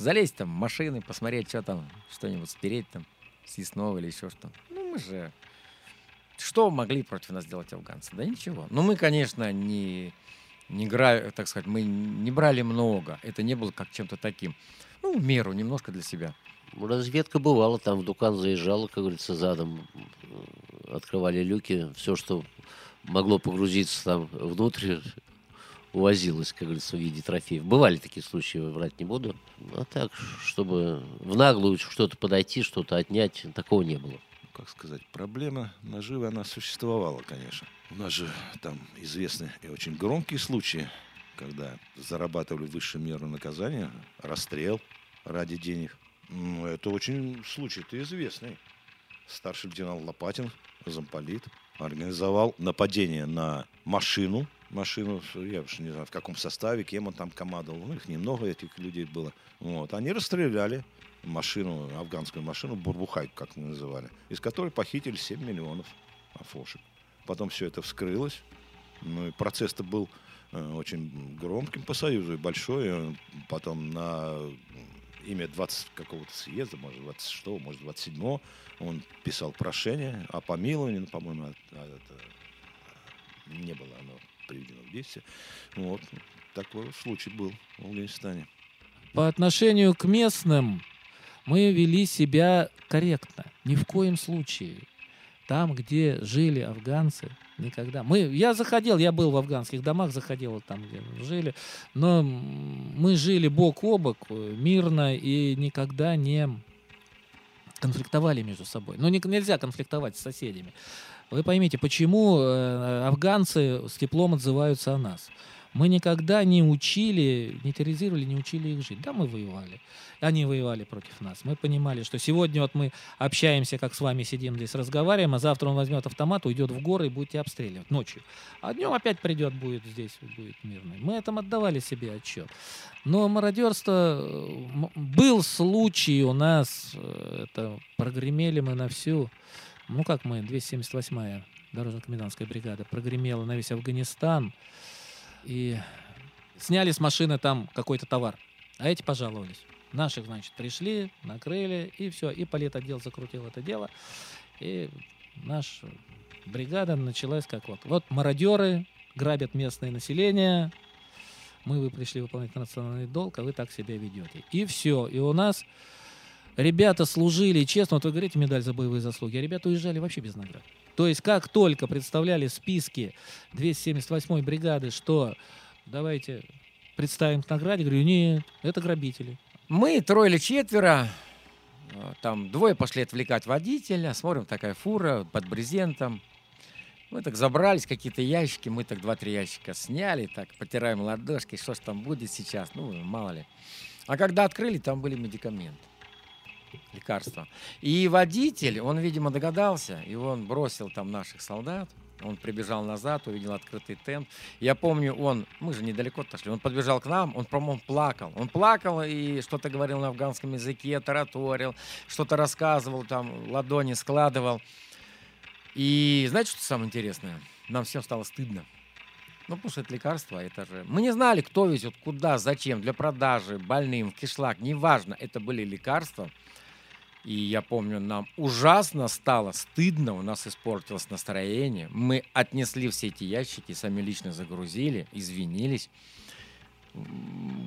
залезть там в машины, посмотреть, что там, что-нибудь спереть там, съестного или еще что. Ну, мы же... Что могли против нас сделать афганцы? Да ничего. Но мы, конечно, не, не играли, так сказать, мы не брали много. Это не было как чем-то таким. Ну, меру, немножко для себя. Разведка бывала, там в Дукан заезжала, как говорится, задом. Открывали люки, все, что могло погрузиться там внутрь, увозилось, как говорится, в виде трофеев. Бывали такие случаи, врать не буду. А так, чтобы в наглую что-то подойти, что-то отнять, такого не было. Как сказать, проблема наживы, она существовала, конечно. У нас же там известны и очень громкие случаи, когда зарабатывали высшую меру наказания, расстрел ради денег. Ну, это очень случай-то известный. Старший лейтенант Лопатин, замполит, организовал нападение на машину машину, я уж не знаю, в каком составе, кем он там командовал. Ну, их немного, этих людей было. Вот. Они расстреляли машину, афганскую машину, Бурбухай, как называли, из которой похитили 7 миллионов афошек. Потом все это вскрылось. Ну и процесс-то был э, очень громким по Союзу и большой. Потом на имя 20 какого-то съезда, может, 26 может, 27 он писал прошение о помиловании, ну, по-моему, это не было оно приведено в действие. Вот. Такой случай был в Афганистане. По отношению к местным мы вели себя корректно. Ни в коем случае. Там, где жили афганцы, никогда. Мы, я заходил, я был в афганских домах, заходил там, где жили, но мы жили бок о бок, мирно и никогда не конфликтовали между собой. Но не, нельзя конфликтовать с соседями. Вы поймите, почему э, афганцы с теплом отзываются о нас. Мы никогда не учили, не терроризировали, не учили их жить. Да, мы воевали. Они воевали против нас. Мы понимали, что сегодня вот мы общаемся, как с вами сидим здесь, разговариваем, а завтра он возьмет автомат, уйдет в горы и будет обстреливать ночью. А днем опять придет, будет здесь, будет мирный. Мы этом отдавали себе отчет. Но мародерство... Э, был случай у нас, э, это прогремели мы на всю ну как мы, 278-я дорожно-комендантская бригада прогремела на весь Афганистан, и сняли с машины там какой-то товар, а эти пожаловались. Наших, значит, пришли, накрыли, и все, и политотдел закрутил это дело, и наша бригада началась как вот. Вот мародеры грабят местное население, мы вы пришли выполнять национальный долг, а вы так себя ведете. И все. И у нас Ребята служили, честно, вот вы говорите медаль за боевые заслуги, а ребята уезжали вообще без наград. То есть как только представляли списки 278-й бригады, что давайте представим к награде. Говорю, нет, это грабители. Мы трое или четверо, э, там двое пошли отвлекать водителя, смотрим, такая фура под брезентом. Мы так забрались, какие-то ящики, мы так два-три ящика сняли, так потираем ладошки, что ж там будет сейчас, ну, мало ли. А когда открыли, там были медикаменты, лекарства. И водитель, он, видимо, догадался, и он бросил там наших солдат, он прибежал назад, увидел открытый тент. Я помню, он, мы же недалеко отошли, он подбежал к нам, он, по-моему, плакал. Он плакал и что-то говорил на афганском языке, тараторил, что-то рассказывал, там, ладони складывал. И знаете, что самое интересное? Нам всем стало стыдно. Ну, потому что это лекарство, это же... Мы не знали, кто везет, куда, зачем, для продажи, больным, в кишлак, неважно. Это были лекарства. И я помню, нам ужасно стало стыдно, у нас испортилось настроение. Мы отнесли все эти ящики, сами лично загрузили, извинились.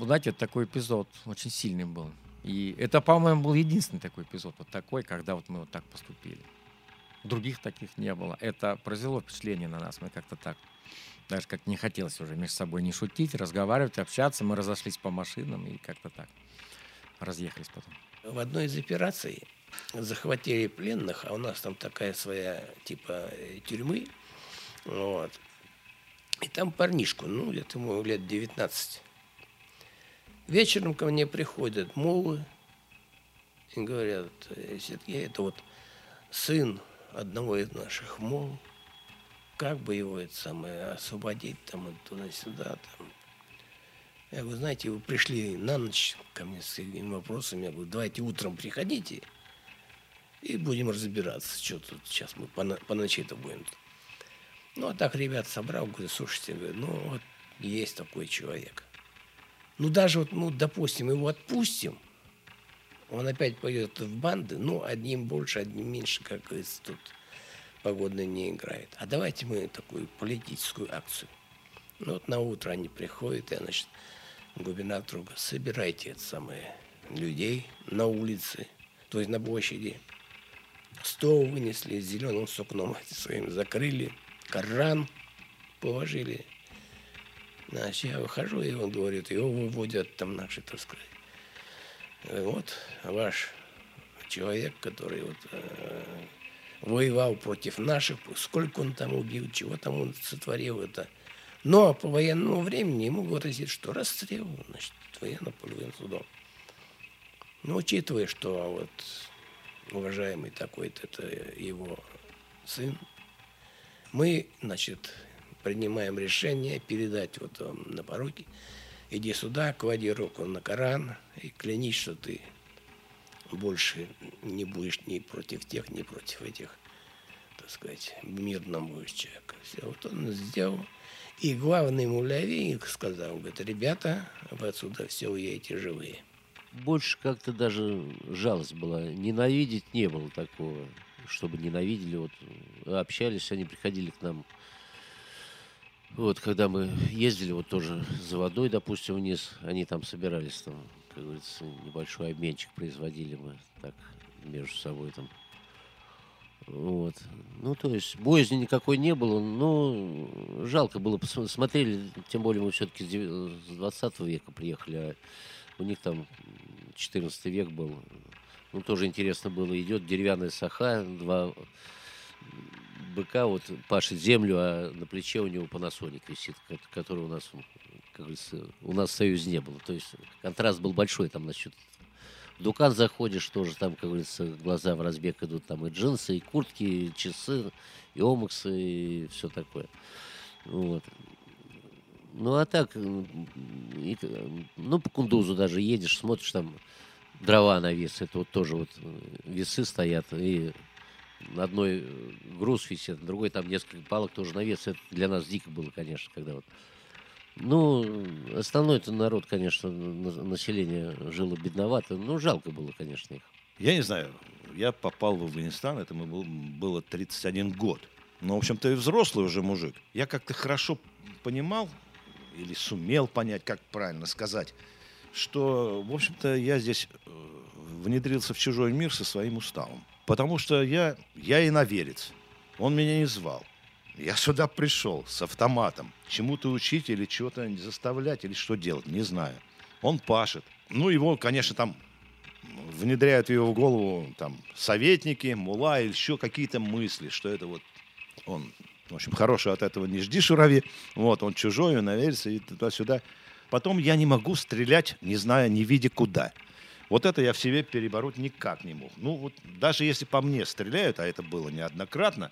Знаете, такой эпизод очень сильный был. И это, по-моему, был единственный такой эпизод, вот такой, когда вот мы вот так поступили. Других таких не было. Это произвело впечатление на нас. Мы как-то так, даже как не хотелось уже между собой не шутить, разговаривать, общаться. Мы разошлись по машинам и как-то так разъехались потом. В одной из операций захватили пленных, а у нас там такая своя типа э, тюрьмы. Вот. И там парнишку, ну, где-то ему лет 19. Вечером ко мне приходят молы и говорят, «Э, Сергей, это вот сын одного из наших мол, как бы его это самое освободить там туда-сюда там. Я говорю, знаете, вы пришли на ночь ко мне с этими вопросами. Я говорю, давайте утром приходите и будем разбираться, что тут сейчас мы по, по ночи-то будем. Ну, а так ребят собрал, говорю, слушайте, ну, вот есть такой человек. Ну, даже вот, ну, допустим, его отпустим, он опять пойдет в банды, ну, одним больше, одним меньше, как говорится, тут погода не играет. А давайте мы такую политическую акцию. Ну, вот на утро они приходят, и, значит, губернатор говорит, собирайте это самое людей на улице, то есть на площади. Стол вынесли с зеленым сукном своим закрыли, Коран положили. Значит, я выхожу, и он говорит, его выводят там наши, так сказать. Вот ваш человек, который вот, э, воевал против наших, сколько он там убил, чего там он сотворил это. Но по военному времени ему грозит, что расстрел, значит, военно-полевым судом. Но учитывая, что вот уважаемый такой-то, это его сын, мы, значит, принимаем решение передать вот вам на пороге, иди сюда, клади руку на Коран и клянись, что ты больше не будешь ни против тех, ни против этих, так сказать, мирным будешь человек. Все, вот он сделал. И главный муляви сказал, говорит, ребята, вы отсюда все уедете живые. Больше как-то даже жалость была. Ненавидеть не было такого, чтобы ненавидели. Вот общались, они приходили к нам. Вот, когда мы ездили вот тоже за водой, допустим, вниз, они там собирались, там, как говорится, небольшой обменчик производили мы так между собой там. Вот. Ну, то есть боязни никакой не было, но жалко было, смотрели, тем более мы все-таки с 20 века приехали, а у них там 14 век был. Ну, тоже интересно было, идет деревянная саха, два быка вот пашет землю, а на плече у него панасоник висит, ко- который у нас, как говорится, у нас в Союзе не было. То есть контраст был большой там насчет Дукан заходишь, тоже там, как говорится, глаза в разбег идут, там и джинсы, и куртки, и часы, и омаксы, и все такое. Вот. Ну, а так, и, э, ну, по Кундузу даже едешь, смотришь, там дрова на вес, это вот тоже вот э, весы стоят, и на одной э, груз висит, на другой там несколько палок тоже на вес. Это для нас дико было, конечно, когда вот ну, основной это народ, конечно, на- население жило бедновато. Ну, жалко было, конечно, их. Я не знаю, я попал в Афганистан, это был- было 31 год. Но, в общем-то, и взрослый уже мужик. Я как-то хорошо понимал, или сумел понять, как правильно сказать, что, в общем-то, я здесь э, внедрился в чужой мир со своим уставом. Потому что я, я иноверец. Он меня не звал. Я сюда пришел с автоматом. Чему-то учить или что-то заставлять, или что делать, не знаю. Он пашет. Ну, его, конечно, там внедряют в его голову там советники, мула или еще какие-то мысли, что это вот он, в общем, хорошего от этого не жди, шурави. Вот, он чужой, он наверится и туда-сюда. Потом я не могу стрелять, не зная, не видя куда. Вот это я в себе перебороть никак не мог. Ну, вот даже если по мне стреляют, а это было неоднократно,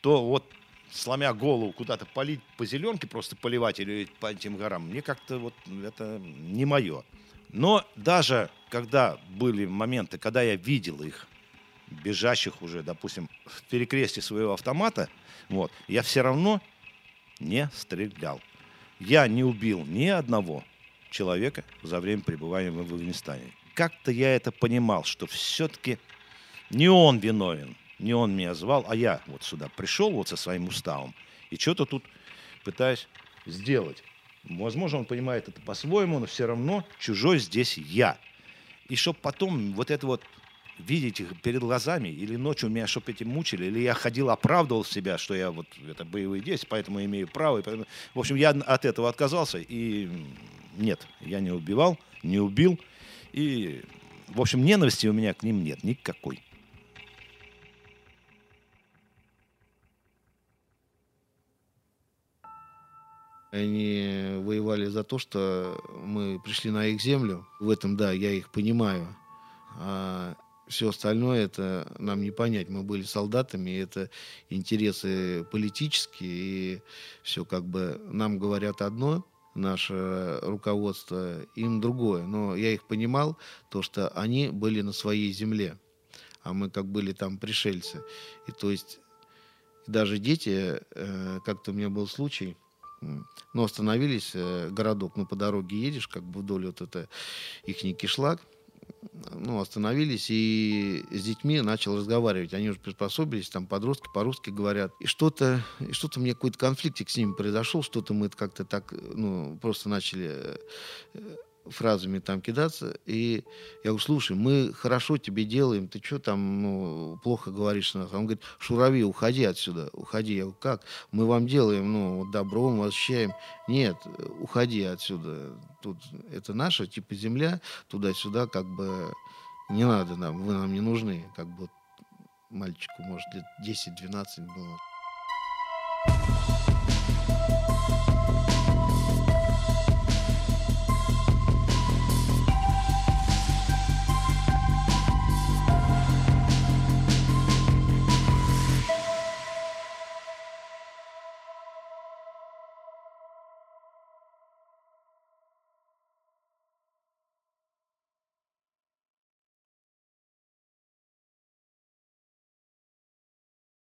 то вот сломя голову куда-то полить по зеленке, просто поливать или по этим горам, мне как-то вот это не мое. Но даже когда были моменты, когда я видел их, бежащих уже, допустим, в перекрестие своего автомата, вот, я все равно не стрелял. Я не убил ни одного человека за время пребывания в Афганистане. Как-то я это понимал, что все-таки не он виновен, не он меня звал, а я вот сюда пришел вот со своим уставом и что-то тут пытаюсь сделать. Возможно, он понимает это по-своему, но все равно чужой здесь я. И чтобы потом вот это вот видеть их перед глазами, или ночью меня чтобы эти мучили, или я ходил, оправдывал себя, что я вот это боевые действия, поэтому имею право. И поэтому... В общем, я от этого отказался, и нет, я не убивал, не убил. И, в общем, ненависти у меня к ним нет никакой. Они воевали за то, что мы пришли на их землю. В этом, да, я их понимаю. А все остальное это нам не понять. Мы были солдатами, это интересы политические, и все как бы нам говорят одно, наше руководство, им другое. Но я их понимал, то, что они были на своей земле, а мы как были там пришельцы. И то есть даже дети, э, как-то у меня был случай, ну, остановились, э, городок, ну, по дороге едешь, как бы вдоль вот это их кишлак, ну, остановились и с детьми начал разговаривать. Они уже приспособились, там подростки по-русски говорят. И что-то, и что-то мне какой-то конфликтик с ними произошел, что-то мы как-то так, ну, просто начали э, фразами там кидаться. И я говорю, слушай, мы хорошо тебе делаем, ты что там ну, плохо говоришь? Он говорит, Шурави, уходи отсюда, уходи. Я говорю, как? Мы вам делаем ну, добро, мы ощущаем. Нет, уходи отсюда. Тут это наша типа земля, туда-сюда как бы не надо нам, вы нам не нужны. Как бы мальчику, может, лет 10-12 было.